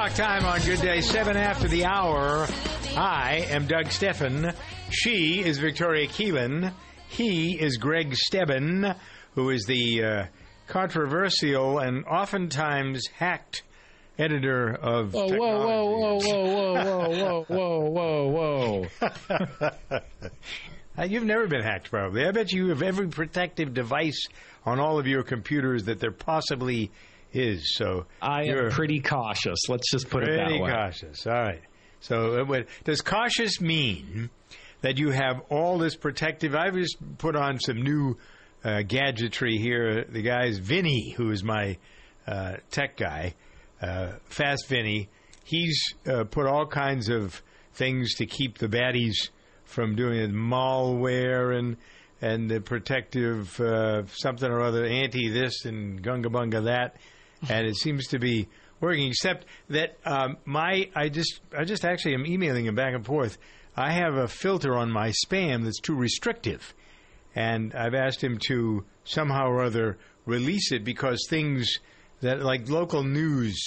Talk time on Good Day, 7 after the hour. I am Doug Stephan. She is Victoria Keelan. He is Greg Stebben, who is the uh, controversial and oftentimes hacked editor of Whoa, whoa, whoa, whoa, whoa, whoa, whoa, whoa, whoa, whoa. You've never been hacked, probably. I bet you have every protective device on all of your computers that there possibly is. So I am pretty cautious. Let's just put it that way. Pretty cautious. All right. So it does cautious mean that you have all this protective? I've just put on some new uh, gadgetry here. The guy's Vinny, who is my uh, tech guy, uh, Fast Vinny. He's uh, put all kinds of things to keep the baddies from doing it, malware and and the protective uh, something or other, anti this and gunga bunga that, and it seems to be working. Except that um, my I just I just actually am emailing him back and forth. I have a filter on my spam that's too restrictive, and I've asked him to somehow or other release it because things that like local news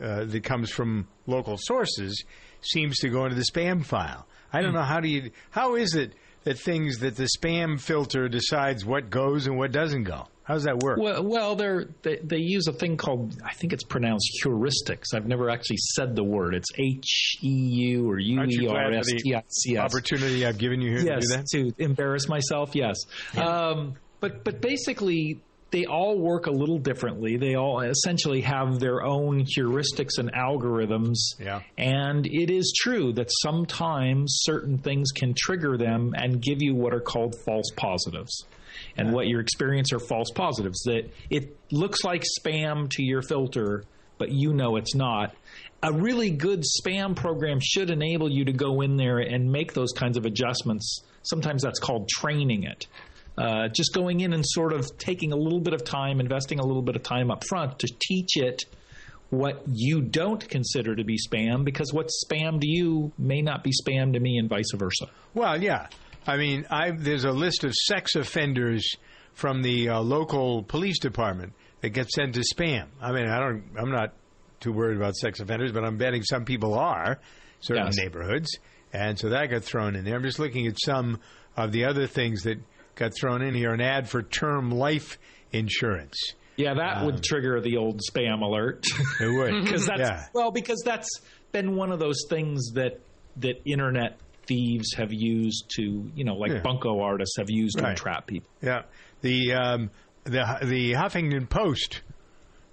uh, that comes from local sources seems to go into the spam file. I don't know how do you how is it that things that the spam filter decides what goes and what doesn't go? How does that work? Well, well, they're, they they use a thing called I think it's pronounced heuristics. I've never actually said the word. It's H E U or U E R S T I C S. Opportunity I've given you here Yes, to do that. to embarrass myself. Yes, um, but but basically they all work a little differently. They all essentially have their own heuristics and algorithms. Yeah. And it is true that sometimes certain things can trigger them and give you what are called false positives. And what your experience are false positives that it looks like spam to your filter, but you know it's not. A really good spam program should enable you to go in there and make those kinds of adjustments. Sometimes that's called training it. Uh, just going in and sort of taking a little bit of time, investing a little bit of time up front to teach it what you don't consider to be spam because what's spam to you may not be spam to me and vice versa. Well, yeah. I mean, I there's a list of sex offenders from the uh, local police department that get sent to spam. I mean, I don't. I'm not too worried about sex offenders, but I'm betting some people are certain Yes. neighborhoods, and so that got thrown in there. I'm just looking at some of the other things that got thrown in here. An ad for term life insurance. Yeah, that would trigger the old spam alert. It would because that's yeah. well because that's been one of those things that that internet thieves have used to you know like Yeah. bunko artists have used Right. to trap people Yeah, the um, the the Huffington Post,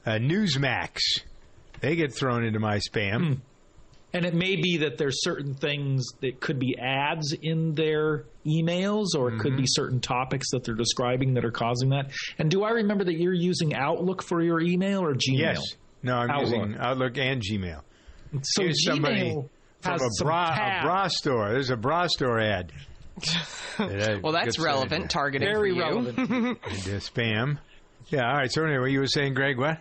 uh, Newsmax, they get thrown into my spam. And it may be that there's certain things that could be ads in their emails or it could be mm-hmm. certain topics that they're describing that are causing that and do i remember that you're using outlook for your email or gmail Yes, no, I'm Outlook. using Outlook and Gmail. so Here's somebody gmail From has a some bra, a bra store. There's a bra store ad. Well, that's get relevant. Targeting very you. relevant spam. Yeah, all right. So anyway, you were saying, Greg, what?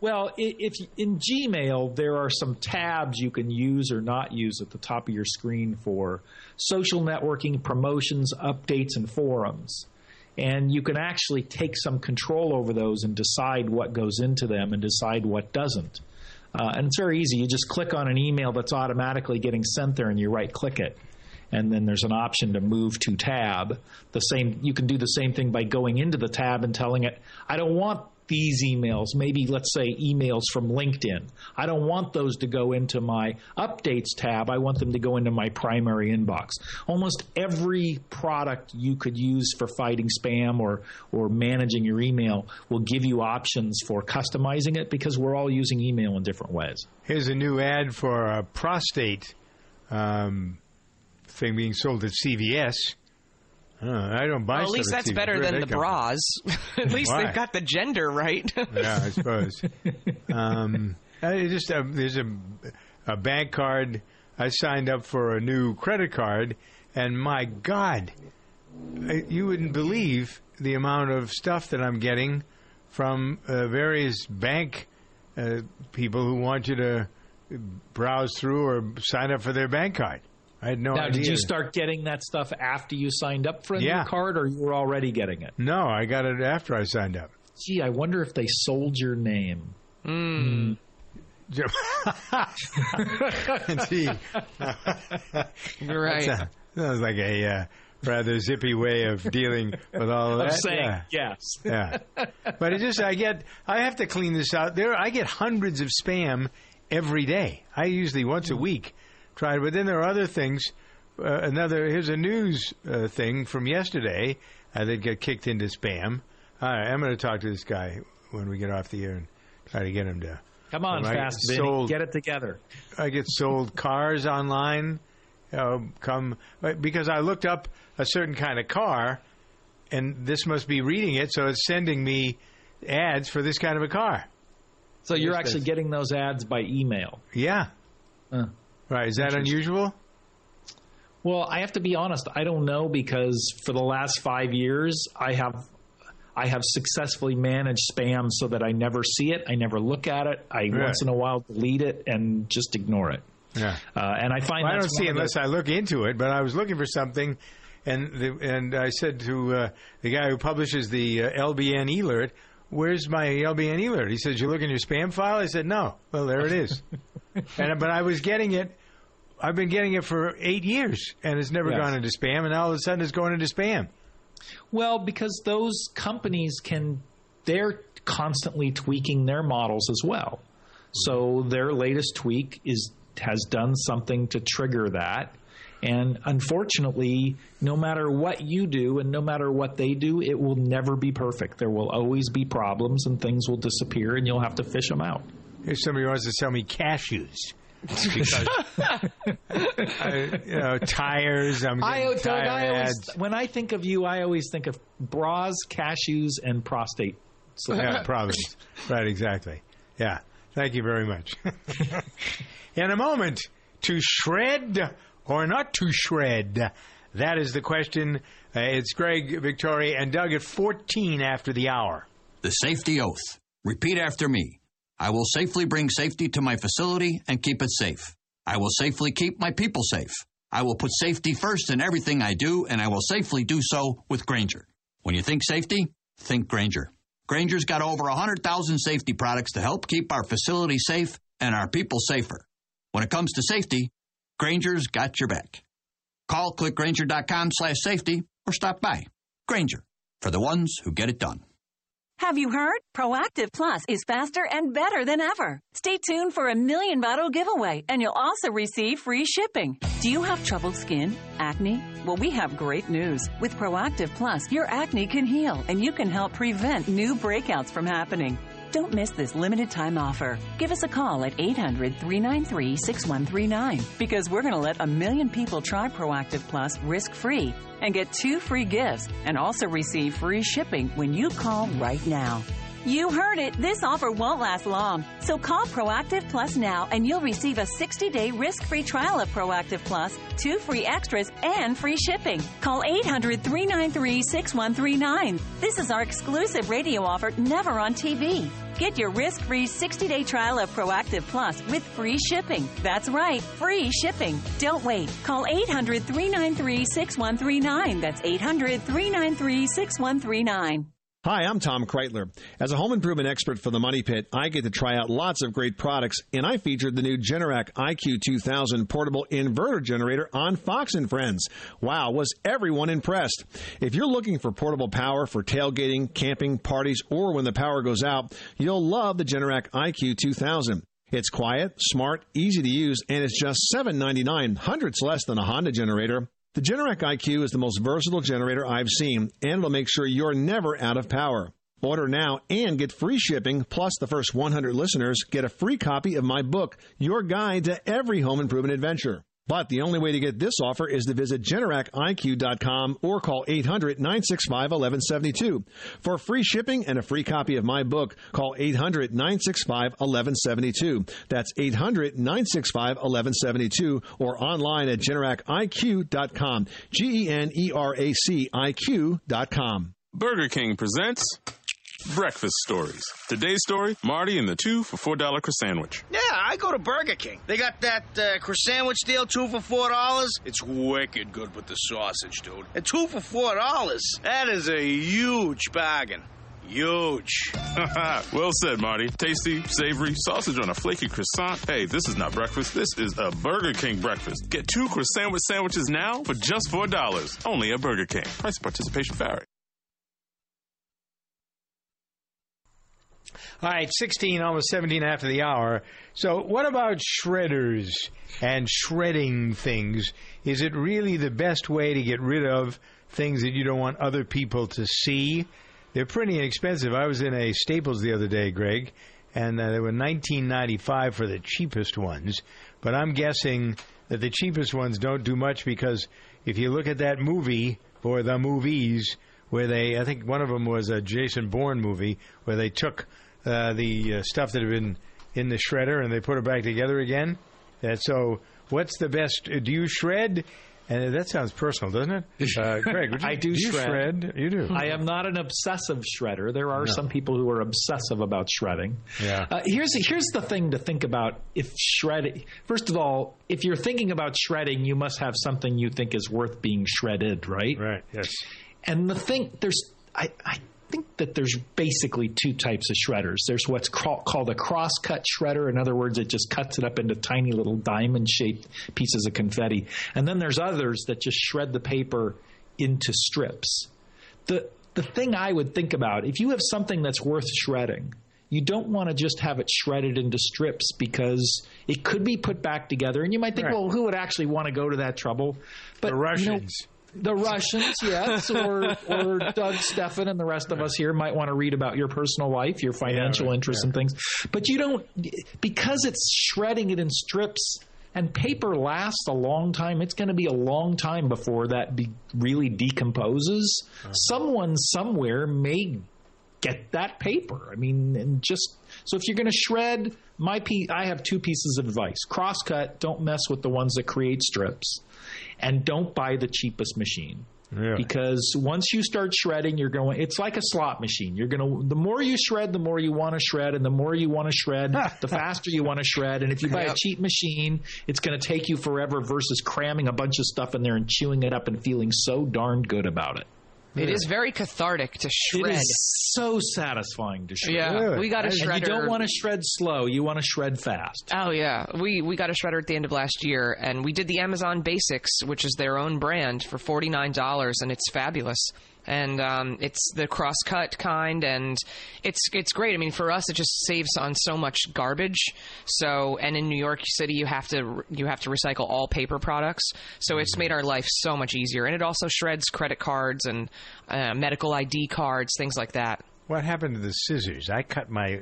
Well, if in Gmail there are some tabs you can use or not use at the top of your screen for social networking, promotions, updates, and forums. And you can actually take some control over those and decide what goes into them and decide what doesn't. Uh, and it's very easy. You just click on an email that's automatically getting sent there, and you right click it. And then there's an option to move to tab. The same you can do the same thing by going into the tab and telling it, I don't want these emails, maybe let's say emails from LinkedIn. I don't want those to go into my updates tab. I want them to go into my primary inbox. Almost every product you could use for fighting spam or, or managing your email will give you options for customizing it because we're all using email in different ways. Here's a new ad for a prostate um, thing being sold at CVS. Uh, I don't buy Well, at least that's CVS. better Where'd than the bras. at least Why? they've got the gender right. yeah, I suppose. um, I just uh, there's a, a bank card. I signed up for a new credit card, and my God, I- you wouldn't believe the amount of stuff that I'm getting from uh, various bank uh, people who want you to browse through or sign up for their bank card. I had no idea. Now, idea. did you start getting that stuff after you signed up for a Yeah. new card, or you were already getting it? No, I got it after I signed up. Gee, I wonder if they sold your name. Gee, you're Right. that sounds like a uh, rather zippy way of dealing with all of Of that. saying yeah. yes. yeah. But it just I get I have to clean this out. There I get hundreds of spam every day. I usually once a week try, but then there are other things. Uh, another here's a news uh, thing from yesterday uh, that get kicked into spam. All right, I'm going to talk to this guy when we get off the air and try to get him to. Come on, fast, get sold- Get it together. I get sold cars online. Uh, come because I looked up a certain kind of car, and this must be reading it, so it's sending me ads for this kind of a car. So you're actually getting those ads by email. Yeah, Uh, right. Is that unusual? well, I have to be honest. I don't know because for the last five years, I have I have successfully managed spam so that I never see it. I never look at it. I Right. once in a while delete it and just ignore it. Yeah. Uh, and I find Well, I don't see it unless the- I look into it. But I was looking for something, and the, and I said to uh, the guy who publishes the uh, LBN alert, "Where's my LBN alert?" He says, "You look in your spam file." I said, "No." Well, there it is. and but I was getting it. I've been getting it for eight years, and it's never Yes. gone into spam. And now all of a sudden, it's going into spam. Well, because those companies can, they're constantly tweaking their models as well. So their latest tweak is has done something to trigger that. And unfortunately, no matter what you do and no matter what they do, it will never be perfect. There will always be problems and things will disappear and you'll have to fish them out. If somebody wants to sell me cashews. Because I, you know tires, I'm I, Doug, tire I always, when I think of you, I always think of bras, cashews, and prostate. So Yeah, problems. right, exactly. Yeah. Thank you very much. In a moment, to shred or not to shred? That is the question. Uh, it's Greg, Victoria, and Doug at 14 after the hour. The safety oath. Repeat after me. I will safely bring safety to my facility and keep it safe. I will safely keep my people safe. I will put safety first in everything I do, and I will safely do so with Grainger. When you think safety, think Grainger. Grainger's got over 100,000 safety products to help keep our facility safe and our people safer. When it comes to safety, Grainger's got your back. Call clickgrainger.com slash safety or stop by. Grainger, for the ones who get it done. Have you heard? Proactiv Plus is faster and better than ever. Stay tuned for a million bottle giveaway, and you'll also receive free shipping. Do you have troubled skin? Acne? Well, we have great news. With Proactiv Plus, your acne can heal, and you can help prevent new breakouts from happening. Don't miss this limited time offer. Give us a call at 800 393 6139 because we're going to let a million people try Proactiv Plus risk free and get two free gifts and also receive free shipping when you call right now. You heard it. This offer won't last long. So call Proactiv Plus now and you'll receive a 60 day risk free trial of Proactiv Plus, two free extras, and free shipping. Call 800 393 6139. This is our exclusive radio offer, never on TV. Get your risk free 60 day trial of Proactiv Plus with free shipping. That's right, free shipping. Don't wait. Call 800 393 6139. That's 800 393 6139. Hi, I'm Tom Kraeutler. As a home improvement expert for the Money Pit, I get to try out lots of great products, and I featured the new Generac IQ 2000 portable inverter generator on Fox and Friends. Wow, was everyone impressed? If you're looking for portable power for tailgating, camping, parties, or when the power goes out, you'll love the Generac IQ 2000. It's quiet, smart, easy to use, and it's just $7.99, hundreds less than a Honda generator. The Generac IQ is the most versatile generator I've seen, and it'll make sure you're never out of power. Order now and get free shipping, plus the first 100 listeners get a free copy of my book, Your Guide to Every Home Improvement Adventure. But the only way to get this offer is to visit GeneracIQ.com or call 800 965 1172. For free shipping and a free copy of my book, call 800 965 1172. That's 800 965 1172 or online at GeneracIQ.com. G E N E R A C I Q.com. Burger King presents Breakfast Stories. Today's story Marty and the two for $4 croissant. Yeah, I go to Burger King. They got that uh, croissant sandwich deal, two for four dollars. It's wicked good with the sausage, dude. And two for four dollars. That is a huge bargain. Huge. well said, Marty. Tasty, savory, sausage on a flaky croissant. Hey, this is not breakfast. This is a Burger King breakfast. Get two croissant sandwiches now for just $4. Only at Burger King. Price and participation vary. All right, 16, almost 17 after the hour. So, what about shredders and shredding things? Is it really the best way to get rid of things that you don't want other people to see? They're pretty inexpensive. I was in a Staples the other day, Greg, and uh, they were 19.95 for the cheapest ones. But I'm guessing that the cheapest ones don't do much because if you look at that movie or the movies where they, I think one of them was a Jason Bourne movie where they took uh, the uh, stuff that had been in the shredder and they put it back together again. And so, what's the best? Do you shred? And that sounds personal, doesn't it? Uh, Greg, would you, I do you shred. shred. You do. I am not an obsessive shredder. There are some people who are obsessive about shredding. Yeah. Uh, here's here's the thing to think about if shredding. First of all, if you're thinking about shredding, you must have something you think is worth being shredded, right? Right. Yes. And the thing there's I, I think that there's basically two types of shredders. There's what's ca- called a cross-cut shredder. In other words, it just cuts it up into tiny little diamond-shaped pieces of confetti. And then there's others that just shred the paper into strips. The the thing I would think about if you have something that's worth shredding, you don't want to just have it shredded into strips because it could be put back together. And you might think, Right. well, who would actually want to go to that trouble? But The you know, Russians. The Russians, yes, or or Doug Stephan and the rest of us here might want to read about your personal life, your financial right, interests and things. But you don't because it's shredding it in strips and paper lasts a long time. It's going to be a long time before that be, really decomposes. Uh-huh. Someone somewhere may get that paper. I mean, and just so if you're going to shred, my piece, I have two pieces of advice: crosscut, don't mess with the ones that create strips, and don't buy the cheapest machine. Really? Because once you start shredding, you're going. It's like a slot machine. You're going to. The more you shred, the more you want to shred, and the more you want to shred, the faster you want to shred. And if you buy a cheap machine, it's going to take you forever versus cramming a bunch of stuff in there and chewing it up and feeling so darned good about it. It is very cathartic to shred. It is so satisfying to shred. Yeah, Really? we got a shredder. And you don't want to shred slow. You want to shred fast. Oh yeah, we we got a shredder at the end of last year, and we did the Amazon Basics, which is their own brand, for forty nine dollars, and it's fabulous. And um, it's the cross cut kind, and it's it's great. I mean, for us, it just saves on so much garbage. So, and in New York City, you have to you have to recycle all paper products. So it's made our life so much easier, and it also shreds credit cards and uh, medical ID cards, things like that. What happened to the scissors? I cut my.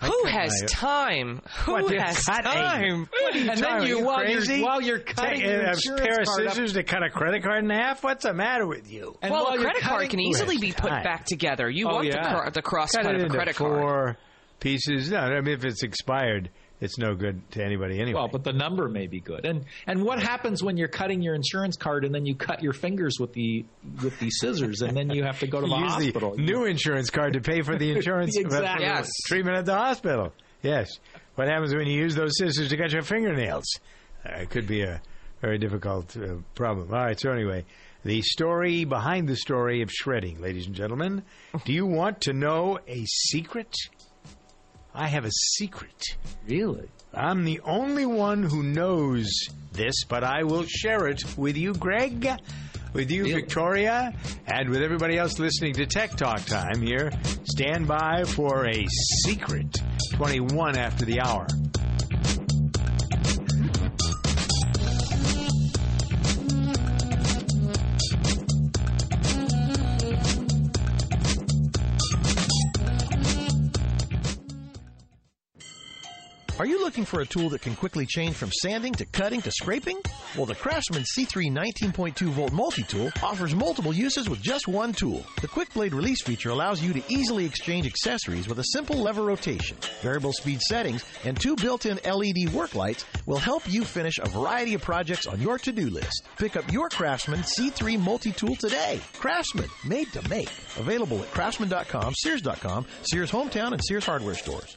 I Who has my- time? Who What, has time? And then you, you while crazy? you're while you're cutting Take your a pair of card up- scissors to cut a credit card in half? What's the matter with you? and well, while a credit card can easily be put time? back together. You Oh, want yeah. the, cro- the cross Cut cut of a into credit four card. pieces. No, I mean if it's expired, it's no good to anybody anyway. Well, but the number may be good. And and what happens when you're cutting your insurance card and then you cut your fingers with the with the scissors and then you have to go to the use hospital? the new insurance card to pay for the insurance Exactly. Yes. treatment at the hospital. Yes. What happens when you use those scissors to cut your fingernails? Uh, it could be a very difficult uh, problem. All right. So anyway, the story behind the story of shredding, ladies and gentlemen. Do you want to know a secret? I have a secret. really? I'm the only one who knows this, but I will share it with you, Greg, with you, Victoria, and with everybody else listening to Tech Talk Time here. Stand by for a secret 21 after the hour. Are you looking for a tool that can quickly change from sanding to cutting to scraping? Well, the Craftsman C3 19.2 volt multi-tool offers multiple uses with just one tool. The quick blade release feature allows you to easily exchange accessories with a simple lever rotation. Variable speed settings and two built-in LED work lights will help you finish a variety of projects on your to-do list. Pick up your Craftsman C3 multi-tool today. Craftsman, made to make. Available at craftsman.com, sears.com, Sears Hometown, and Sears Hardware stores.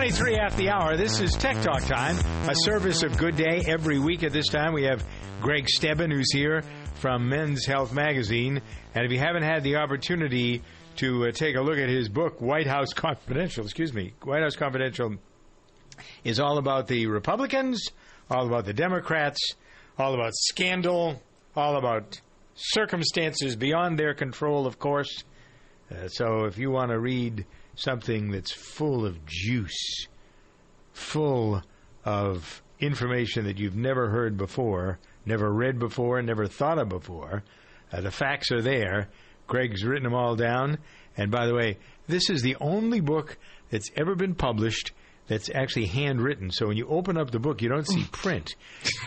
23 after the hour. This is Tech Talk Time, a service of Good Day. Every week at this time, we have Greg Stebben, who's here from Men's Health Magazine. And if you haven't had the opportunity to uh, take a look at his book, White House Confidential, excuse me, White House Confidential is all about the Republicans, all about the Democrats, all about scandal, all about circumstances beyond their control, of course. Uh, so if you want to read something that's full of juice, full of information that you've never heard before, never read before, never thought of before, uh, the facts are there. Greg's written them all down. And by the way, this is the only book that's ever been published that's actually handwritten. So when you open up the book, you don't see print.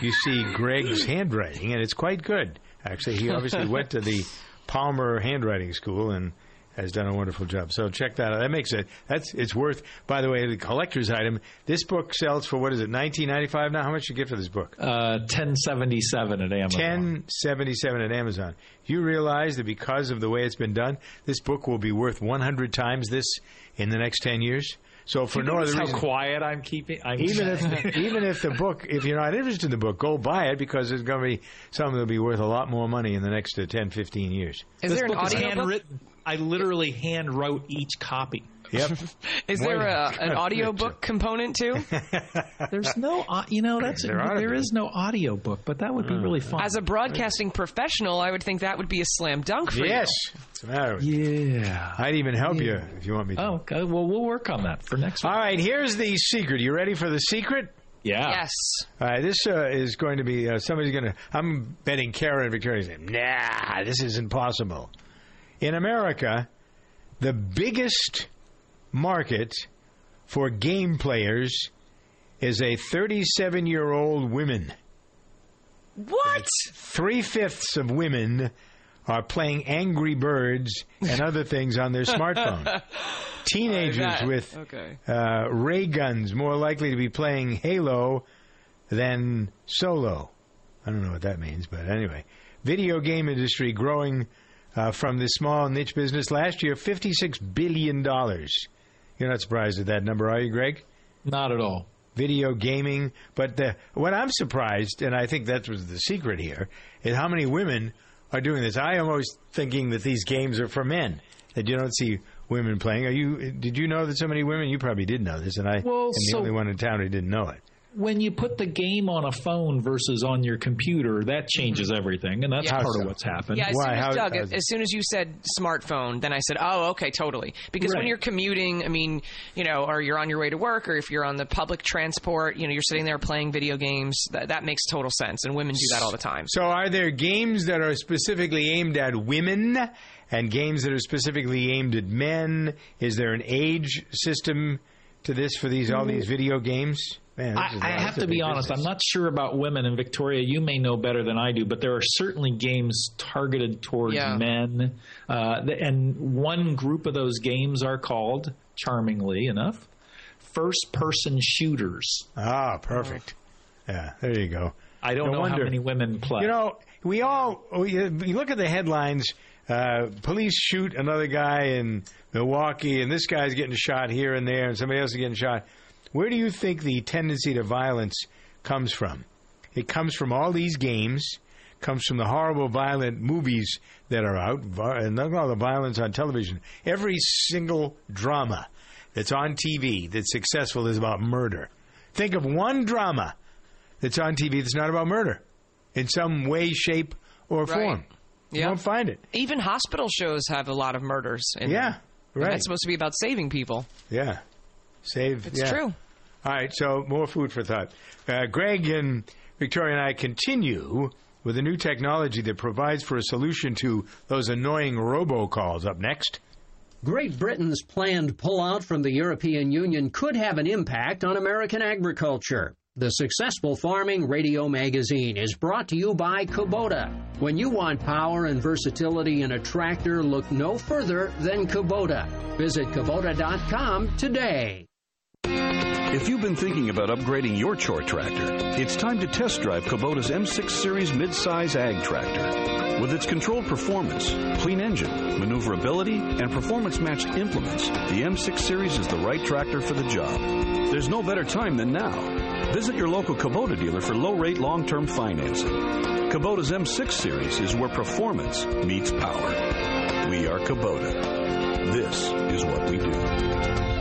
You see Greg's handwriting, and it's quite good. Actually, he obviously went to the Palmer Handwriting School and has done a wonderful job. So check that out. That makes it that's it's worth. By the way, the collector's item. This book sells for what is it? Nineteen ninety five now. How much you get for this book? Uh, ten seventy seven at Amazon. Ten seventy seven at Amazon. You realize that because of the way it's been done, this book will be worth one hundred times this in the next ten years. So for You no notice other how reason, quiet I'm keeping. I'm even if even if the book, if you're not interested in the book, go buy it because there's going to be something that'll be worth a lot more money in the next uh, 10, 15 years. Is this there an book is audio book? Handwritten. I literally hand wrote each copy. Yep. Is there a, an audio book component too? There's no, you know, that's There ought to there be. no audio book, but that would be really fun. As a broadcasting professional, I would think that would be a slam dunk for yes. you. What's the matter with yeah. I'd even help you if you want me to. Oh, okay. Well, we'll work on that for next week. All right, here's the secret. You ready for the secret? Yeah. Yes. All right, this uh, is going to be uh, somebody's going to. I'm betting Karen and Victoria's name. Nah, this isn't possible. In America, the biggest market for game players is a 37 year old woman. What? Three fifths of women are playing Angry Birds and other things on their smartphone. Teenagers with Okay. uh, ray guns more likely to be playing Halo than Solo. I don't know what that means, but anyway, video game industry growing uh, from this small niche business last year, fifty-six billion dollars. You're not surprised at that number, are you, Greg? Not at all. Video gaming, but the, what I'm surprised, and I think that was the secret here, is how many women are doing this. I am always thinking that these games are for men. That you don't see women playing. Are you? Did you know that so many women? You probably did know this, and I Well, am the so- only one in town who didn't know it. When you put the game on a phone versus on your computer, that changes mm-hmm. everything, and that's Yeah. part How of what's happened. Yeah, as Why? soon as How- Doug, how's it? as soon as you said smartphone, then I said, "Oh, okay, totally." Because when you're commuting, I mean, you know, or you're on your way to work, or if you're on the public transport, you know, you're sitting there playing video games. That that makes total sense, and women do that all the time. So, are there games that are specifically aimed at women and games that are specifically aimed at men? Is there an age system to this for these all these mm. video games? Man, this is I, I a- have to be big honest. business. I'm not sure about women, and Victoria, you may know better than I do, but there are certainly games targeted towards Yeah. men. Uh, and one group of those games are called, charmingly enough, first person shooters. Ah, perfect. Yeah, there you go. I don't No know how many women play. You know, we all we, we look at the headlines. Uh, police shoot another guy in Milwaukee, and this guy's getting shot here and there, and somebody else is getting shot. Where do you think the tendency to violence comes from? It comes from all these games, comes from the horrible, violent movies that are out, and all the violence on television. Every single drama that's on TV that's successful is about murder. Think of one drama that's on TV that's not about murder in some way, shape, or Right. form. You won't find it. Even hospital shows have a lot of murders. In Yeah, them. And right. That's supposed to be about saving people. Yeah. Save. It's yeah. true. All right, so more food for thought. Uh, Greg and Victoria and I continue with a new technology that provides for a solution to those annoying robocalls. Up next. Great Britain's planned pullout from the European Union could have an impact on American agriculture. The Successful Farming Radio Magazine is brought to you by Kubota. When you want power and versatility in a tractor, look no further than Kubota. Visit Kubota.com today. If you've been thinking about upgrading your chore tractor, it's time to test drive Kubota's M6 Series midsize ag tractor. With its controlled performance, clean engine, maneuverability, and performance matched implements, the M6 Series is the right tractor for the job. There's no better time than now. Visit your local Kubota dealer for low rate long term financing. Kubota's M6 Series is where performance meets power. We are Kubota. This is what we do.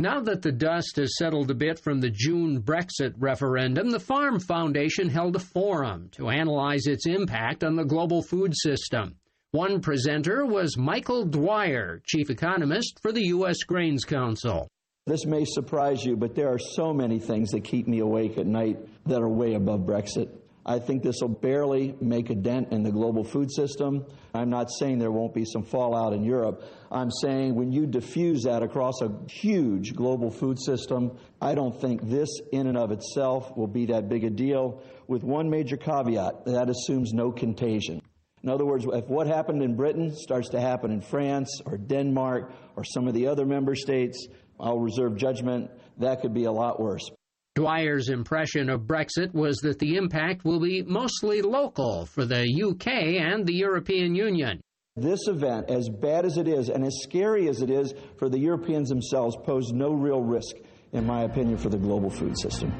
Now that the dust has settled a bit from the June Brexit referendum, the Farm Foundation held a forum to analyze its impact on the global food system. One presenter was Michael Dwyer, chief economist for the U.S. Grains Council. This may surprise you, but there are so many things that keep me awake at night that are way above Brexit. I think this will barely make a dent in the global food system. I'm not saying there won't be some fallout in Europe. I'm saying when you diffuse that across a huge global food system, I don't think this in and of itself will be that big a deal, with one major caveat that assumes no contagion. In other words, if what happened in Britain starts to happen in France or Denmark or some of the other member states, I'll reserve judgment. That could be a lot worse. Dwyer's impression of Brexit was that the impact will be mostly local for the UK and the European Union. This event, as bad as it is and as scary as it is for the Europeans themselves, pose no real risk, in my opinion, for the global food system.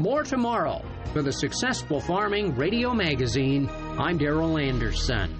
More tomorrow. For the Successful Farming Radio Magazine, I'm Daryl Anderson.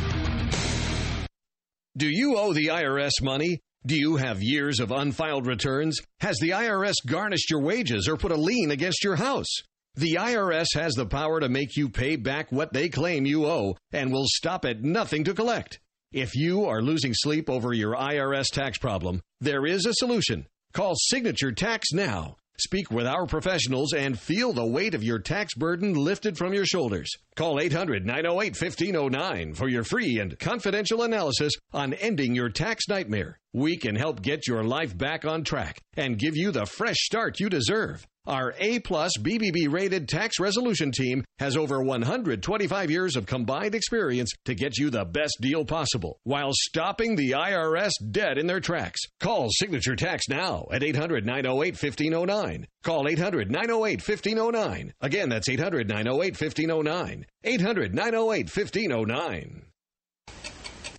Do you owe the IRS money? Do you have years of unfiled returns? Has the IRS garnished your wages or put a lien against your house? The IRS has the power to make you pay back what they claim you owe and will stop at nothing to collect. If you are losing sleep over your IRS tax problem, there is a solution. Call Signature Tax now. Speak with our professionals and feel the weight of your tax burden lifted from your shoulders. Call 800 908 1509 for your free and confidential analysis on ending your tax nightmare. We can help get your life back on track and give you the fresh start you deserve. Our A plus BBB rated tax resolution team has over 125 years of combined experience to get you the best deal possible while stopping the IRS dead in their tracks. Call Signature Tax now at 800 908 1509. Call 800 908 1509. Again, that's 800 908 1509. 800 908 1509.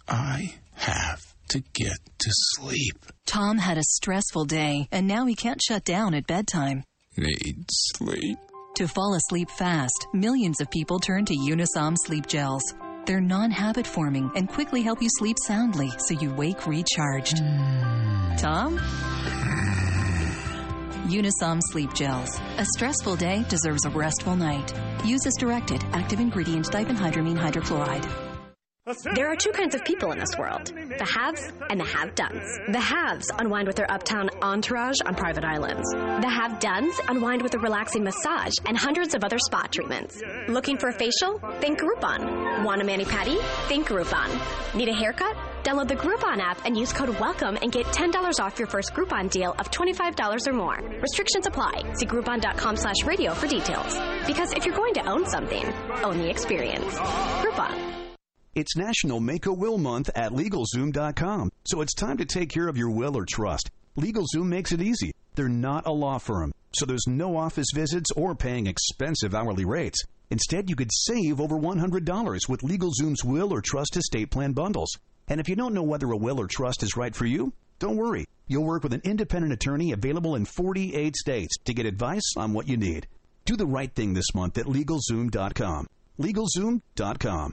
I have to get to sleep. Tom had a stressful day, and now he can't shut down at bedtime. need sleep. To fall asleep fast, millions of people turn to Unisom sleep gels. They're non habit forming and quickly help you sleep soundly so you wake recharged. Tom? Unisom sleep gels. A stressful day deserves a restful night. Use as directed. Active ingredient diphenhydramine hydrochloride. There are two kinds of people in this world the haves and the have dones. The haves unwind with their uptown entourage on private islands. The have dones unwind with a relaxing massage and hundreds of other spa treatments. Looking for a facial? Think Groupon. Want a mani pedi? Think Groupon. Need a haircut? Download the Groupon app and use code WELCOME and get $10 off your first Groupon deal of $25 or more. Restrictions apply. See Groupon.com slash radio for details. Because if you're going to own something, own the experience. Groupon. It's National Make a Will Month at LegalZoom.com, so it's time to take care of your will or trust. LegalZoom makes it easy. They're not a law firm, so there's no office visits or paying expensive hourly rates. Instead, you could save over $100 with LegalZoom's will or trust estate plan bundles. And if you don't know whether a will or trust is right for you, don't worry. You'll work with an independent attorney available in 48 states to get advice on what you need. Do the right thing this month at LegalZoom.com. LegalZoom.com.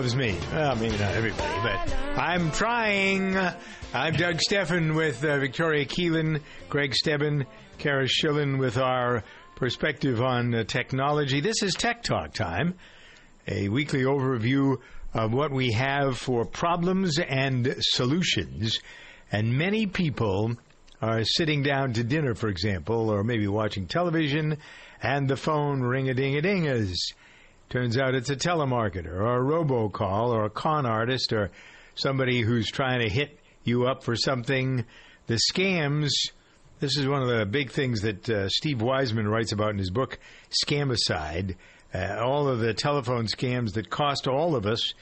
Loves me. Well, maybe not everybody, but I'm trying. I'm Doug Stephan with uh, Victoria Keelan, Greg Stebben, Kara Schillen with our perspective on uh, technology. This is Tech Talk time, a weekly overview of what we have for problems and solutions. And many people are sitting down to dinner, for example, or maybe watching television, and the phone ring a ding a dingas. Turns out it's a telemarketer or a robocall or a con artist or somebody who's trying to hit you up for something. The scams. This is one of the big things that uh, Steve Weisman writes about in his book, Scamicide. Uh, all of the telephone scams that cost all of us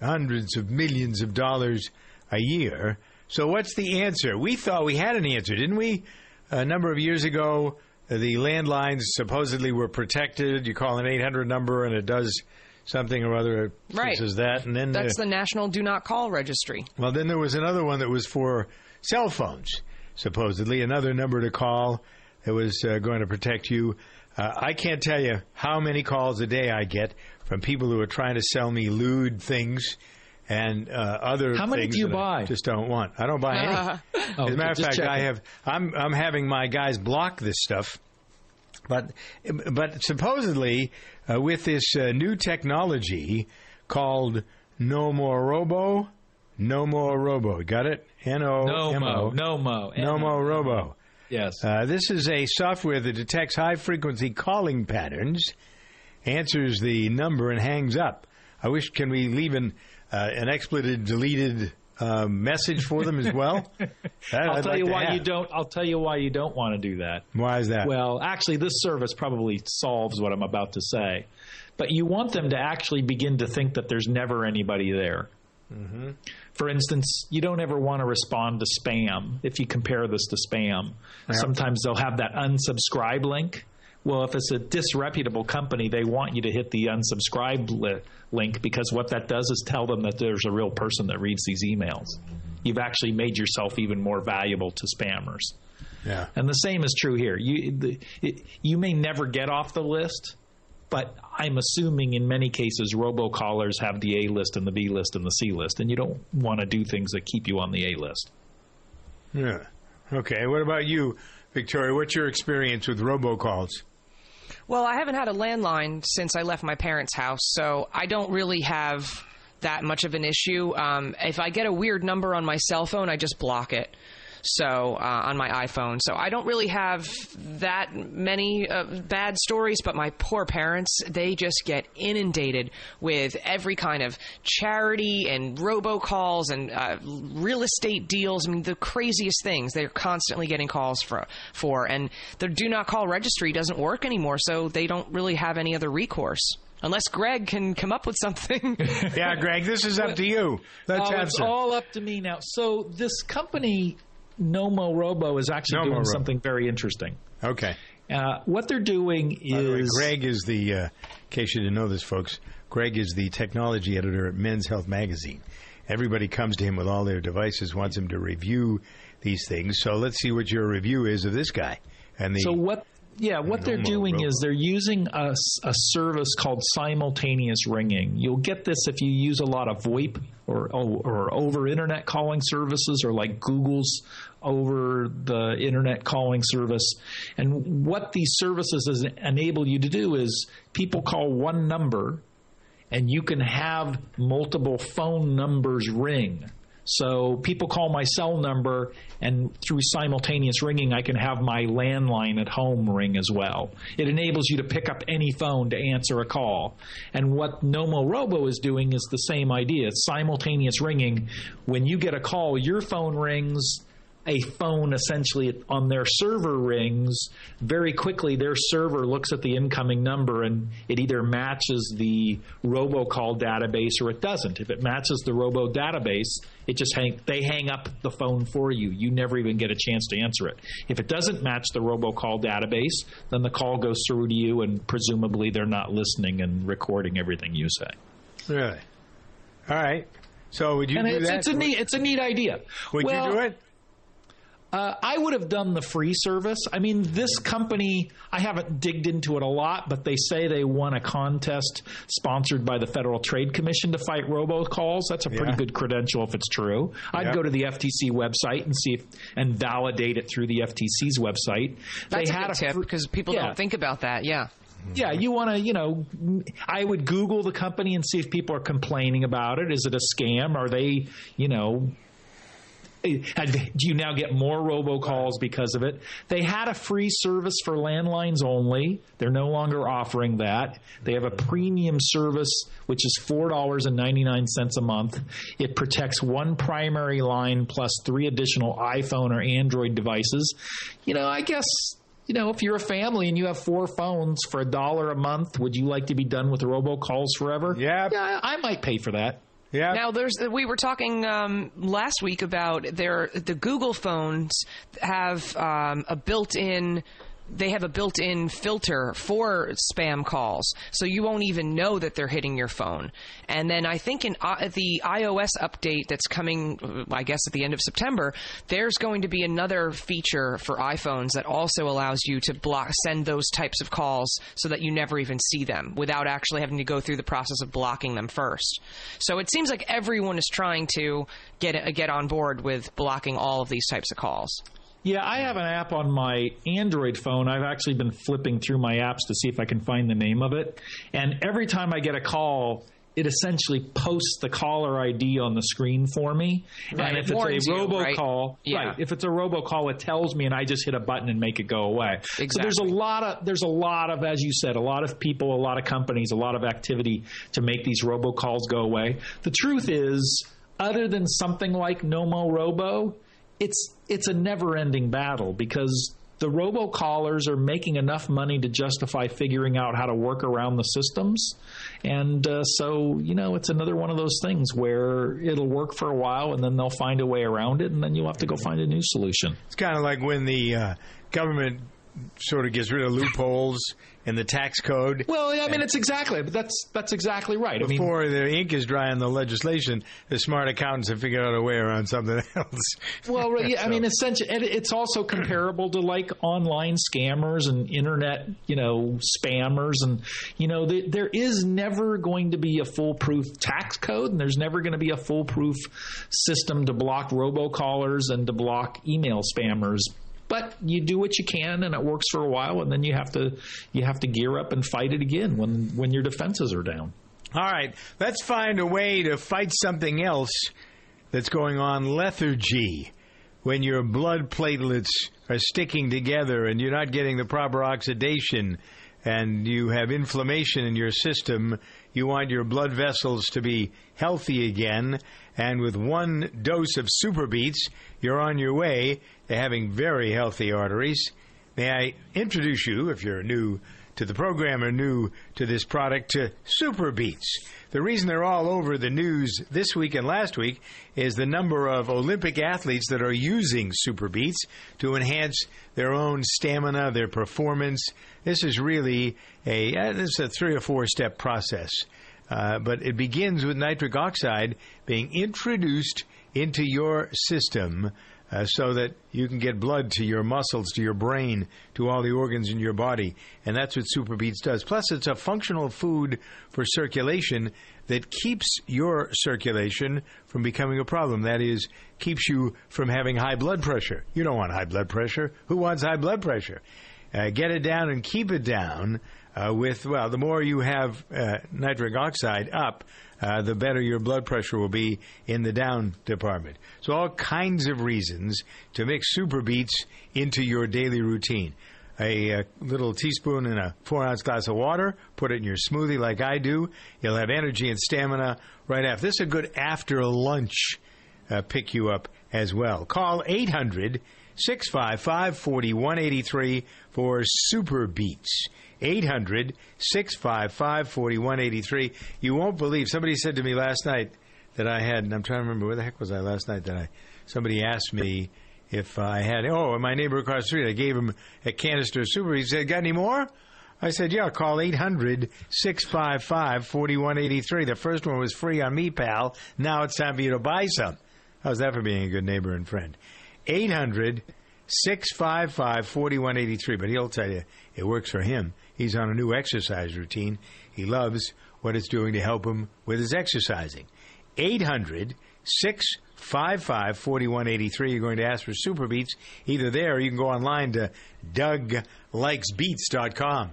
hundreds of millions of dollars a year. So, what's the answer? We thought we had an answer, didn't we? A number of years ago, the landlines supposedly were protected. You call an 800 number and it does something or other. Right. Says that. And then That's uh, the National Do Not Call Registry. well, then there was another one that was for cell phones, supposedly another number to call that was uh, going to protect you. Uh, I can't tell you how many calls a day I get from people who are trying to sell me lewd things and uh, other. How many things do you that I buy? just don't want. I don't buy any. Oh, As a matter of fact, I have. I'm I'm having my guys block this stuff. But but supposedly uh, with this uh, new technology called No More Robo, No More Robo. Got it? N O M O. No mo. No More Robo. Yes. Uh, this is a software that detects high frequency calling patterns, answers the number, and hangs up. I wish can we leave an uh, an expletive deleted uh, message for them as well? I'll tell like you why have. you don't. I'll tell you why you don't want to do that. Why is that? Well, actually, this service probably solves what I'm about to say, but you want them to actually begin to think that there's never anybody there. Mm-hmm. For instance, you don't ever want to respond to spam if you compare this to spam. Yeah. Sometimes they'll have that unsubscribe link. Well, if it's a disreputable company, they want you to hit the unsubscribe li- link because what that does is tell them that there's a real person that reads these emails. You've actually made yourself even more valuable to spammers. Yeah. And the same is true here. You the, it, you may never get off the list, but I'm assuming in many cases robocallers have the A list and the B list and the C list, and you don't want to do things that keep you on the A list. Yeah. Okay. What about you, Victoria? What's your experience with robocalls? Well, I haven't had a landline since I left my parents' house, so I don't really have that much of an issue. Um, if I get a weird number on my cell phone, I just block it. So uh, on my iPhone, so I don't really have that many uh, bad stories. But my poor parents, they just get inundated with every kind of charity and robocalls and uh, real estate deals. I mean, the craziest things they're constantly getting calls for. For and the do not call registry doesn't work anymore, so they don't really have any other recourse. Unless Greg can come up with something. yeah, Greg, this is up to you. Let's oh, have it's some. all up to me now. So this company, Nomorobo, is actually Nomo doing Robo. something very interesting. Okay. Uh, what they're doing By the way, is Greg is the, uh, in case you didn't know this, folks, Greg is the technology editor at Men's Health Magazine. Everybody comes to him with all their devices, wants him to review these things. So let's see what your review is of this guy. And the so what? Yeah, what they're doing Robo. is they're using a, a service called simultaneous ringing. You'll get this if you use a lot of VoIP or oh, or over internet calling services or like Google's over the internet calling service. And what these services is, enable you to do is people call one number and you can have multiple phone numbers ring. So people call my cell number, and through simultaneous ringing, I can have my landline at home ring as well. It enables you to pick up any phone to answer a call. And what Nomorobo is doing is the same idea. It's simultaneous ringing. When you get a call, your phone rings a phone essentially on their server rings, very quickly their server looks at the incoming number and it either matches the robocall database or it doesn't. If it matches the robo database, it just hang they hang up the phone for you. You never even get a chance to answer it. If it doesn't match the robocall database, then the call goes through to you and presumably they're not listening and recording everything you say. Really? All right. So would you and do it's, that? it's a neat it's a neat idea. Would Well, you do it? Uh, I would have done the free service. I mean, this company, I haven't digged into it a lot, but they say they won a contest sponsored by the Federal Trade Commission to fight robocalls. That's a pretty Yeah. good credential if it's true. I'd Yeah. go to the FTC website and see if, and validate it through the FTC's website. That's they a had good tip fr- because people Yeah. don't think about that. Yeah. yeah, you want to, you know, I would Google the company and see if people are complaining about it. Is it a scam? Are they, you know, have- do you now get more robocalls because of it? They had a free service for landlines only. They're no longer offering that. They have a premium service, which is $4.99 a month. It protects one primary line plus three additional iPhone or Android devices. You know, I guess you know, if you're a family and you have four phones for a dollar a month, would you like to be done with robocalls forever? Yeah. Yeah, I I might pay for that. Yeah. Now there's we were talking um, last week about their the Google phones have um, a built-in they have a built-in filter for spam calls, so you won't even know that they're hitting your phone. And then I think in uh, the iOS update that's coming, uh, I guess at the end of September, there's going to be another feature for iPhones that also allows you to block send those types of calls so that you never even see them without actually having to go through the process of blocking them first. So it seems like everyone is trying to get uh, get on board with blocking all of these types of calls. Yeah, I have an app on my Android phone. I've actually been flipping through my apps to see if I can find the name of it. And every time I get a call, it essentially posts the caller ID on the screen for me. Right, and it if it's a you, right? robocall, Yeah. right, if it's a robocall, it tells me and I just hit a button and make it go away. Exactly. So there's a lot of there's a lot of as you said, a lot of people, a lot of companies, a lot of activity to make these robocalls go away. The truth is other than something like Nomorobo, it's it's a never-ending battle because the robocallers are making enough money to justify figuring out how to work around the systems. And uh, so, you know, it's another one of those things where it'll work for a while and then they'll find a way around it and then you'll have to go find a new solution. It's kind of like when the uh, government sort of gets rid of loopholes in the tax code. Well, I mean, it's exactly that's that's exactly right. I mean, Before the ink is dry on the legislation, the smart accountants have figured out a way around something else. Well, right, yeah, I mean, essentially, it's also comparable to like online scammers and internet, you know, spammers, and you know, the, there is never going to be a foolproof tax code, and there's never going to be a foolproof system to block robocallers and to block email spammers. But you do what you can, and it works for a while, and then you have to you have to gear up and fight it again when when your defenses are down. All right, let's find a way to fight something else that's going on lethargy. When your blood platelets are sticking together and you're not getting the proper oxidation and you have inflammation in your system, you want your blood vessels to be healthy again. And with one dose of SuperBeets, you're on your way to having very healthy arteries. May I introduce you, if you're new to the program or new to this product, to SuperBeets. The reason they're all over the news this week and last week is the number of Olympic athletes that are using SuperBeets to enhance their own stamina, their performance. This is really a uh, this is a three or four step process, uh, but it begins with nitric oxide being introduced into your system uh, so that you can get blood to your muscles, to your brain, to all the organs in your body. And that's what SuperBeets does. Plus, it's a functional food for circulation that keeps your circulation from becoming a problem. That is, keeps you from having high blood pressure. You don't want high blood pressure. Who wants high blood pressure? Uh, get it down and keep it down uh, with, well, the more you have uh, nitric oxide up, uh, the better your blood pressure will be in the down department. So, all kinds of reasons to mix SuperBeets into your daily routine. A, uh little teaspoon in a four ounce glass of water, put it in your smoothie like I do. You'll have energy and stamina right after. This is a good after lunch uh, pick you up as well. Call 800 655 4183 for SuperBeets. 800 655 4183. You won't believe, somebody said to me last night that I had, and I'm trying to remember where the heck was I last night that I, somebody asked me if I had, oh, my neighbor across the street, I gave him a canister of Super. He said, got any more? I said, yeah, call 800 655 4183. The first one was free on me, pal. Now it's time for you to buy some. How's that for being a good neighbor and friend? 800 655 4183. But he'll tell you it works for him. He's on a new exercise routine. He loves what it's doing to help him with his exercising. 800 655 4183. You're going to ask for SuperBeets. Either there or you can go online to DougLikesBeats.com.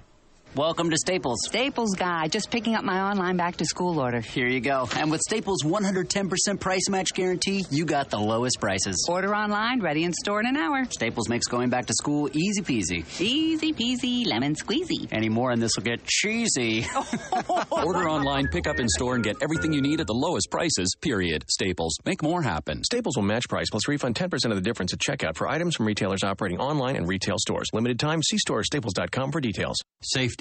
Welcome to Staples. Staples guy, just picking up my online back to school order. Here you go. And with Staples' 110% price match guarantee, you got the lowest prices. Order online, ready in store in an hour. Staples makes going back to school easy peasy. Easy peasy, lemon squeezy. Any more and this will get cheesy. Order online, pick up in store, and get everything you need at the lowest prices, period. Staples. Make more happen. Staples will match price plus refund 10% of the difference at checkout for items from retailers operating online and retail stores. Limited time. See store staples.com for details. Safety.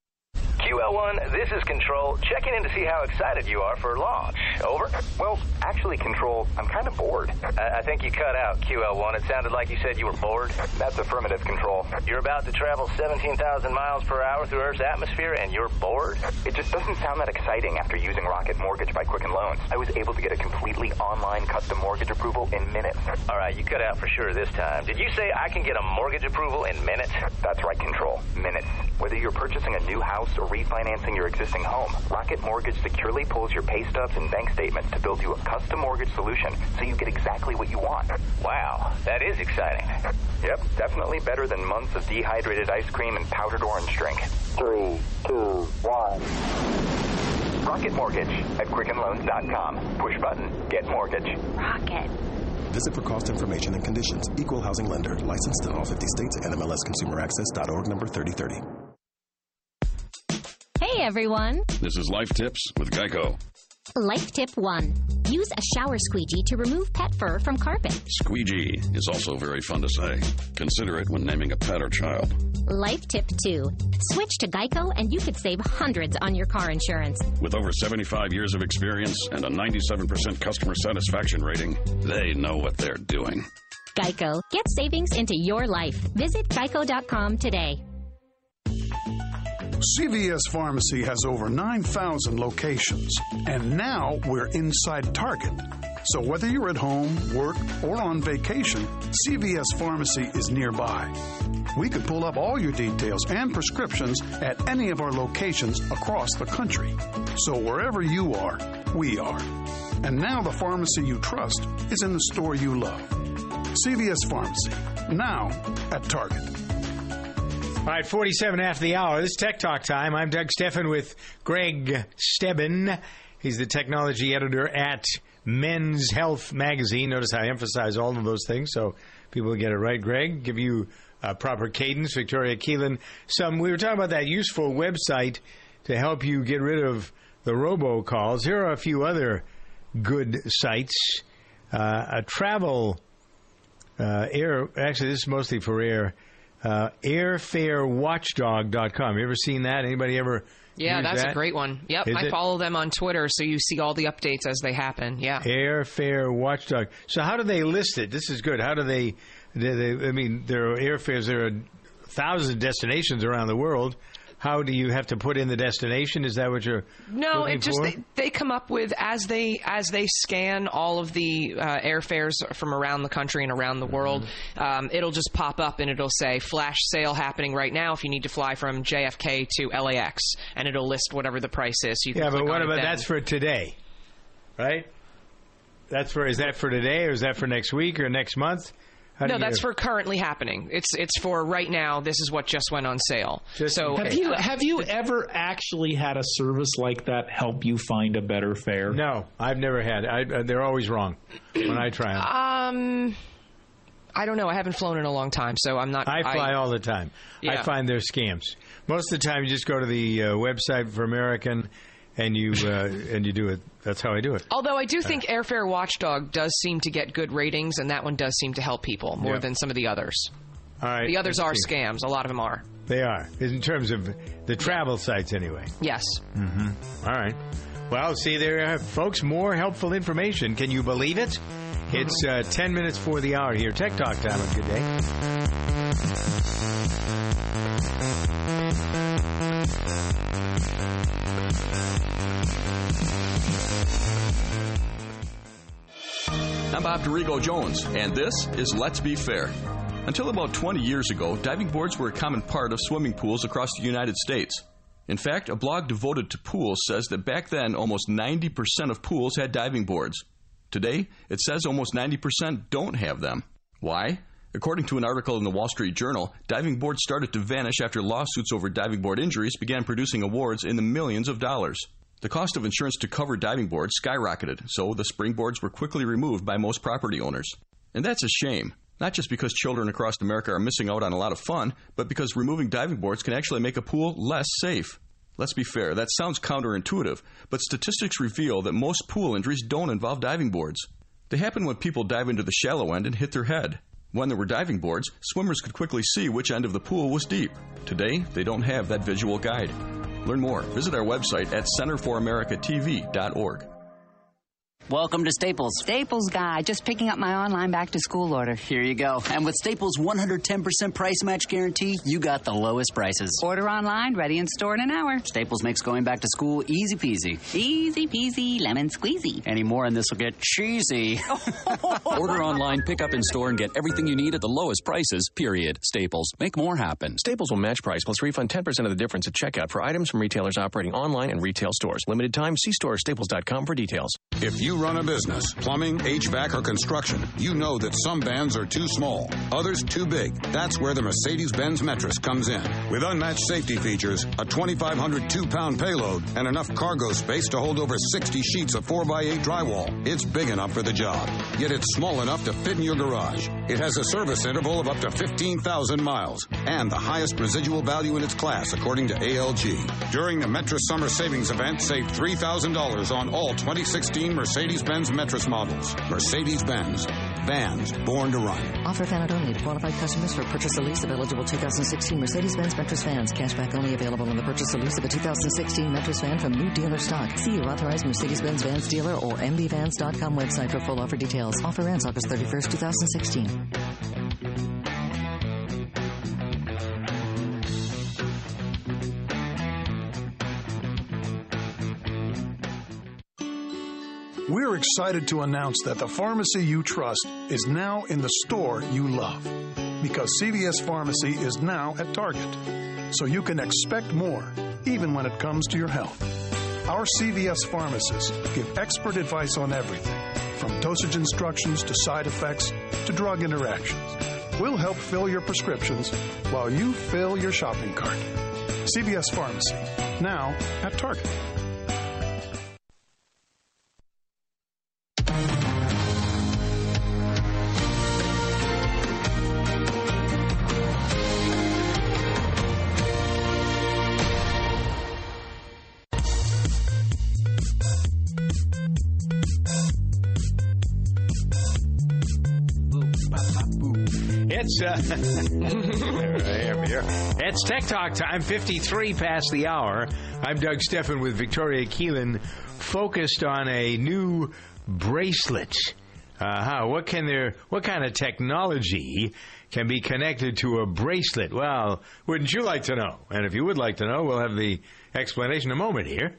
QL1, this is Control, checking in to see how excited you are for launch. Over? Well, actually, Control, I'm kind of bored. I, I think you cut out, QL1. It sounded like you said you were bored. That's affirmative, Control. You're about to travel 17,000 miles per hour through Earth's atmosphere, and you're bored? It just doesn't sound that exciting after using Rocket Mortgage by Quicken Loans. I was able to get a completely online custom mortgage approval in minutes. All right, you cut out for sure this time. Did you say I can get a mortgage approval in minutes? That's right, Control. Minutes. Whether you're purchasing a new house or refinancing your existing home, Rocket Mortgage securely pulls your pay stubs and bank statements to build you a custom mortgage solution so you get exactly what you want. Wow, that is exciting. Yep, definitely better than months of dehydrated ice cream and powdered orange drink. Three, two, one. Rocket Mortgage at QuickenLoans.com. Push button, get mortgage. Rocket. Visit for cost information and conditions. Equal housing lender. Licensed in all 50 states. NMLSConsumerAccess.org number 3030. Everyone! This is Life Tips with Geico. Life tip 1. Use a shower squeegee to remove pet fur from carpet. Squeegee is also very fun to say. Consider it when naming a pet or child. Life tip 2. Switch to Geico and you could save hundreds on your car insurance. With over 75 years of experience and a 97% customer satisfaction rating, they know what they're doing. Geico. Get savings into your life. Visit geico.com today. CVS Pharmacy has over 9,000 locations, and now we're inside Target. So whether you're at home, work, or on vacation, CVS Pharmacy is nearby. We could pull up all your details and prescriptions at any of our locations across the country. So wherever you are, we are. And now the pharmacy you trust is in the store you love. CVS Pharmacy, now at Target. All right, 47 after the hour. This is Tech Talk time. I'm Doug Stephan with Greg Stebben. He's the technology editor at Men's Health Magazine. Notice how I emphasize all of those things so people get it right. Greg, give you a proper cadence. Victoria Keelan, some. We were talking about that useful website to help you get rid of the robocalls. Here are a few other good sites. Uh, a travel uh, air. Actually, this is mostly for air. Uh, airfarewatchdog.com. You ever seen that? Anybody ever? Yeah, that's that? a great one. Yep, Is I it? follow them on Twitter, so you see all the updates as they happen. Yeah. Airfare Watchdog. So how do they list it? This is good. How do they? do they I mean, there are airfares. There are thousands of destinations around the world. How do you have to put in the destination? Is that what you're? No, it just they, they come up with as they as they scan all of the uh, airfares from around the country and around the world. Mm-hmm. Um, it'll just pop up and it'll say flash sale happening right now if you need to fly from JFK to LAX, and it'll list whatever the price is. So you can yeah, but what about that's for today, right? That's for is that for today or is that for next week or next month? How no, that's for currently happening. It's it's for right now. This is what just went on sale. so have you have you ever actually had a service like that help you find a better fare? No, I've never had. I, uh, they're always wrong when I try them. Um, I don't know. I haven't flown in a long time, so I'm not. I fly all the time. I find they're scams. Most of the time, you just go to the uh, website for American, and you uh, and you do it. That's how I do it. Although I do think Airfare Watchdog does seem to get good ratings, and that one does seem to help people more Yeah. than some of the others. All right, The others are see. scams. A lot of them are. They are in terms of the travel sites, anyway. Yes. Mm-hmm. All right. Well, see, there are folks more helpful information. Can you believe it? It's uh, ten minutes for the hour here. Tech Talk time. Good day. I'm Bob Dorigo Jones, and this is Let's Be Fair. Until about 20 years ago, diving boards were a common part of swimming pools across the United States. In fact, a blog devoted to pools says that back then almost 90% of pools had diving boards. Today, it says almost 90% don't have them. Why? According to an article in the Wall Street Journal, diving boards started to vanish after lawsuits over diving board injuries began producing awards in the millions of dollars. The cost of insurance to cover diving boards skyrocketed, so the springboards were quickly removed by most property owners. And that's a shame, not just because children across America are missing out on a lot of fun, but because removing diving boards can actually make a pool less safe. Let's be fair, that sounds counterintuitive, but statistics reveal that most pool injuries don't involve diving boards. They happen when people dive into the shallow end and hit their head. When there were diving boards, swimmers could quickly see which end of the pool was deep. Today, they don't have that visual guide. Learn more. Visit our website at centerforamericatv.org. Welcome to Staples. Staples guy, just picking up my online back to school order. Here you go. And with Staples 110% price match guarantee, you got the lowest prices. Order online, ready in store in an hour. Staples makes going back to school easy peasy. Easy peasy, lemon squeezy. Any more and this will get cheesy. Order online, pick up in store, and get everything you need at the lowest prices, period. Staples. Make more happen. Staples will match price plus refund 10% of the difference at checkout for items from retailers operating online and retail stores. Limited time. See store staples.com for details. If you run a business, plumbing, HVAC, or construction, you know that some vans are too small, others too big. That's where the Mercedes Benz Metris comes in. With unmatched safety features, a 2,500 two pound payload, and enough cargo space to hold over 60 sheets of 4x8 drywall, it's big enough for the job. Yet it's small enough to fit in your garage. It has a service interval of up to 15,000 miles and the highest residual value in its class, according to ALG. During the Metris Summer Savings Event, save $3,000 on all 2016 Mercedes Benz Metris models. Mercedes Benz. Vans born to run. Offer valid only to qualified customers for purchase or lease of eligible 2016 Mercedes-Benz Metris vans. Cashback only available on the purchase or lease of a 2016 Metris van from new dealer stock. See your authorized Mercedes-Benz Vans dealer or mbvans.com website for full offer details. Offer ends August 31st, 2016. Excited to announce that the pharmacy you trust is now in the store you love. Because CVS Pharmacy is now at Target. So you can expect more, even when it comes to your health. Our CVS pharmacists give expert advice on everything, from dosage instructions to side effects to drug interactions. We'll help fill your prescriptions while you fill your shopping cart. CVS Pharmacy, now at Target. It's uh, it's Tech Talk time. Fifty-three past the hour. I'm Doug Stephan with Victoria Keelan, focused on a new bracelet. Uh, how? What can there? What kind of technology can be connected to a bracelet? Well, wouldn't you like to know? And if you would like to know, we'll have the explanation in a moment here.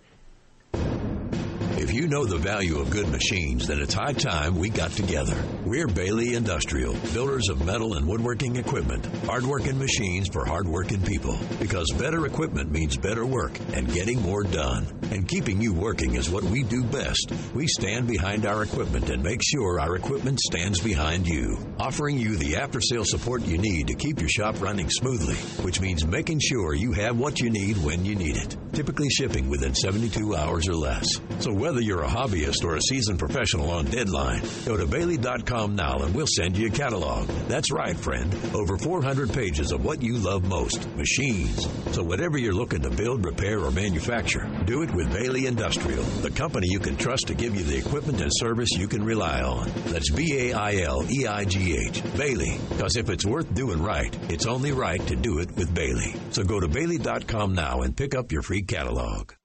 If you know the value of good machines, then it's high time we got together. We're Baileigh Industrial, builders of metal and woodworking equipment, hardworking machines for hardworking people. Because better equipment means better work and getting more done. And keeping you working is what we do best. We stand behind our equipment and make sure our equipment stands behind you, offering you the after sale support you need to keep your shop running smoothly, which means making sure you have what you need when you need it. Typically shipping within 72 hours or less. So whether you're a hobbyist or a seasoned professional on deadline, go to Baileigh.com now and we'll send you a catalog. That's right, friend. Over 400 pages of what you love most machines. So whatever you're looking to build, repair, or manufacture, do it with Baileigh Industrial, the company you can trust to give you the equipment and service you can rely on. That's B A I L E I G H. Baileigh. Because if it's worth doing right, it's only right to do it with Baileigh. So go to Baileigh.com now and pick up your free catalog.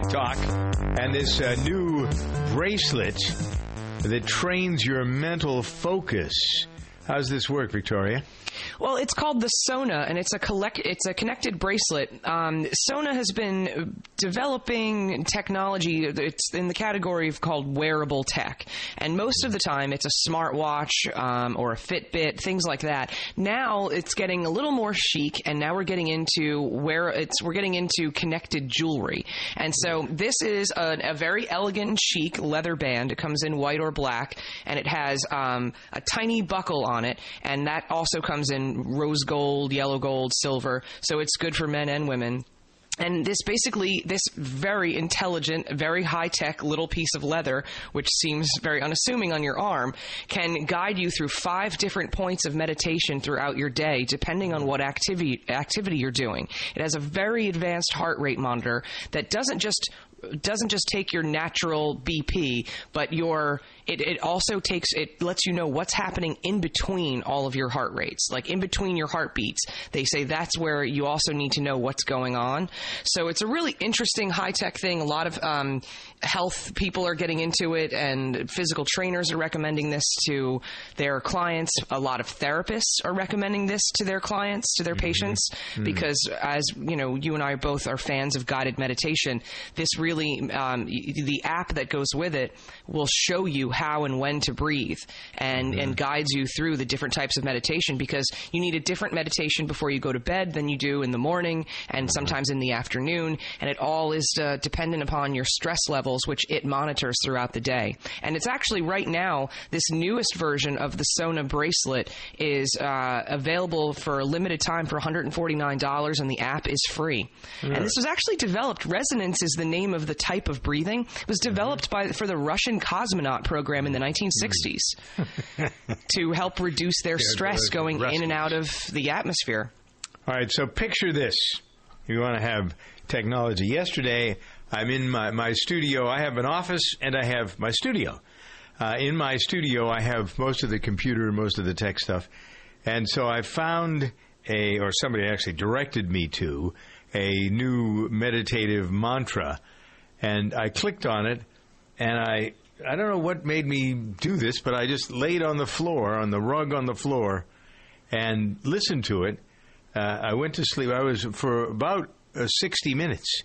Tech Talk and this uh, new bracelet that trains your mental focus. How does this work, Victoria? Well, it's called the Sona, and it's a collect. It's a connected bracelet. Um, Sona has been developing technology. It's in the category of called wearable tech, and most of the time it's a smartwatch um, or a Fitbit, things like that. Now it's getting a little more chic, and now we're getting into where it's we're getting into connected jewelry. And so this is a, a very elegant, chic leather band. It comes in white or black, and it has um, a tiny buckle on it, and that also comes in rose gold, yellow gold, silver. So it's good for men and women. And this basically, this very intelligent, very high tech little piece of leather, which seems very unassuming on your arm, can guide you through five different points of meditation throughout your day, depending on what activity, activity you're doing. It has a very advanced heart rate monitor that doesn't just doesn't just take your natural BP, but your it, it also takes it lets you know what's happening in between all of your heart rates, like in between your heartbeats. They say that's where you also need to know what's going on. So it's a really interesting high tech thing. A lot of um, health people are getting into it, and physical trainers are recommending this to their clients. A lot of therapists are recommending this to their clients, to their patients, Mhm. because as you know, you and I both are fans of guided meditation. This really, um, the app that goes with it will show you how and when to breathe, and and guides you through the different types of meditation. Because you need a different meditation before you go to bed than you do in the morning, and sometimes in the afternoon, and it all is uh, dependent upon your stress levels, which it monitors throughout the day. And it's actually right now this newest version of the Sona bracelet is uh, available for a limited time for $149, and the app is free. Yeah. And this was actually developed. Resonance is the name of the type of breathing. It was developed by for the Russian cosmonaut program in the 1960s to help reduce their stress going in and out of the atmosphere. All right, so picture this. You want to have technology. Yesterday, I'm in my, my studio. I have an office and I have my studio. Uh, in my studio, I have most of the computer and most of the tech stuff. And so I found a, or somebody actually directed me to, a new meditative mantra. And I clicked on it and I, I don't know what made me do this, but I just laid on the floor, on the rug on the floor, and listened to it. Uh, I went to sleep. I was for about uh, 60 minutes.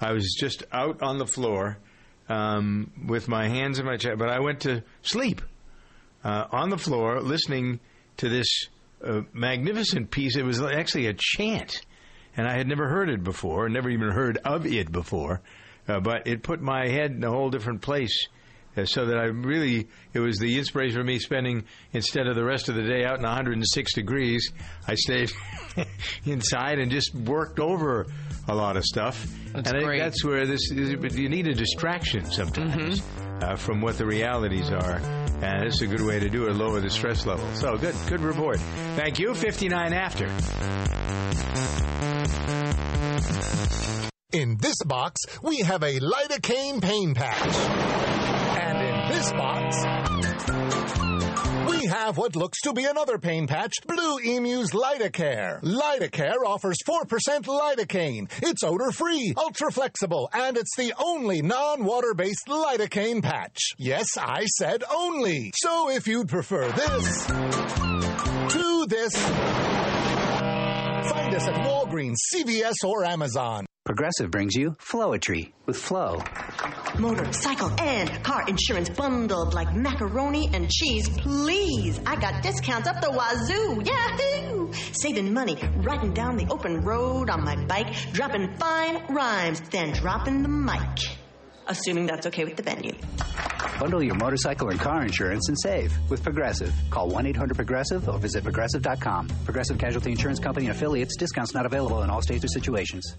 I was just out on the floor um, with my hands in my chest, but I went to sleep uh, on the floor listening to this uh, magnificent piece. It was actually a chant, and I had never heard it before, never even heard of it before, uh, but it put my head in a whole different place. Uh, so that I really, it was the inspiration for me spending instead of the rest of the day out in 106 degrees, I stayed inside and just worked over a lot of stuff. That's and I think great. that's where this is, but you need a distraction sometimes uh, from what the realities are. And it's a good way to do it, lower the stress level. So good, good report. Thank you. 59 after. In this box, we have a lidocaine pain patch. This box, we have what looks to be another pain patch, Blue Emu's Lidocare. Lidocare offers 4% lidocaine. It's odor-free, ultra-flexible, and it's the only non-water-based lidocaine patch. Yes, I said only. So if you'd prefer this to this, find us at Walgreens, CVS, or Amazon. Progressive brings you Flowetry with Flow. Motorcycle and car insurance bundled like macaroni and cheese, please. I got discounts up the wazoo. Yahoo! Saving money, riding down the open road on my bike, dropping fine rhymes, then dropping the mic. Assuming that's okay with the venue. Bundle your motorcycle and car insurance and save with Progressive. Call 1 800 Progressive or visit progressive.com. Progressive Casualty Insurance Company and affiliates. Discounts not available in all states or situations.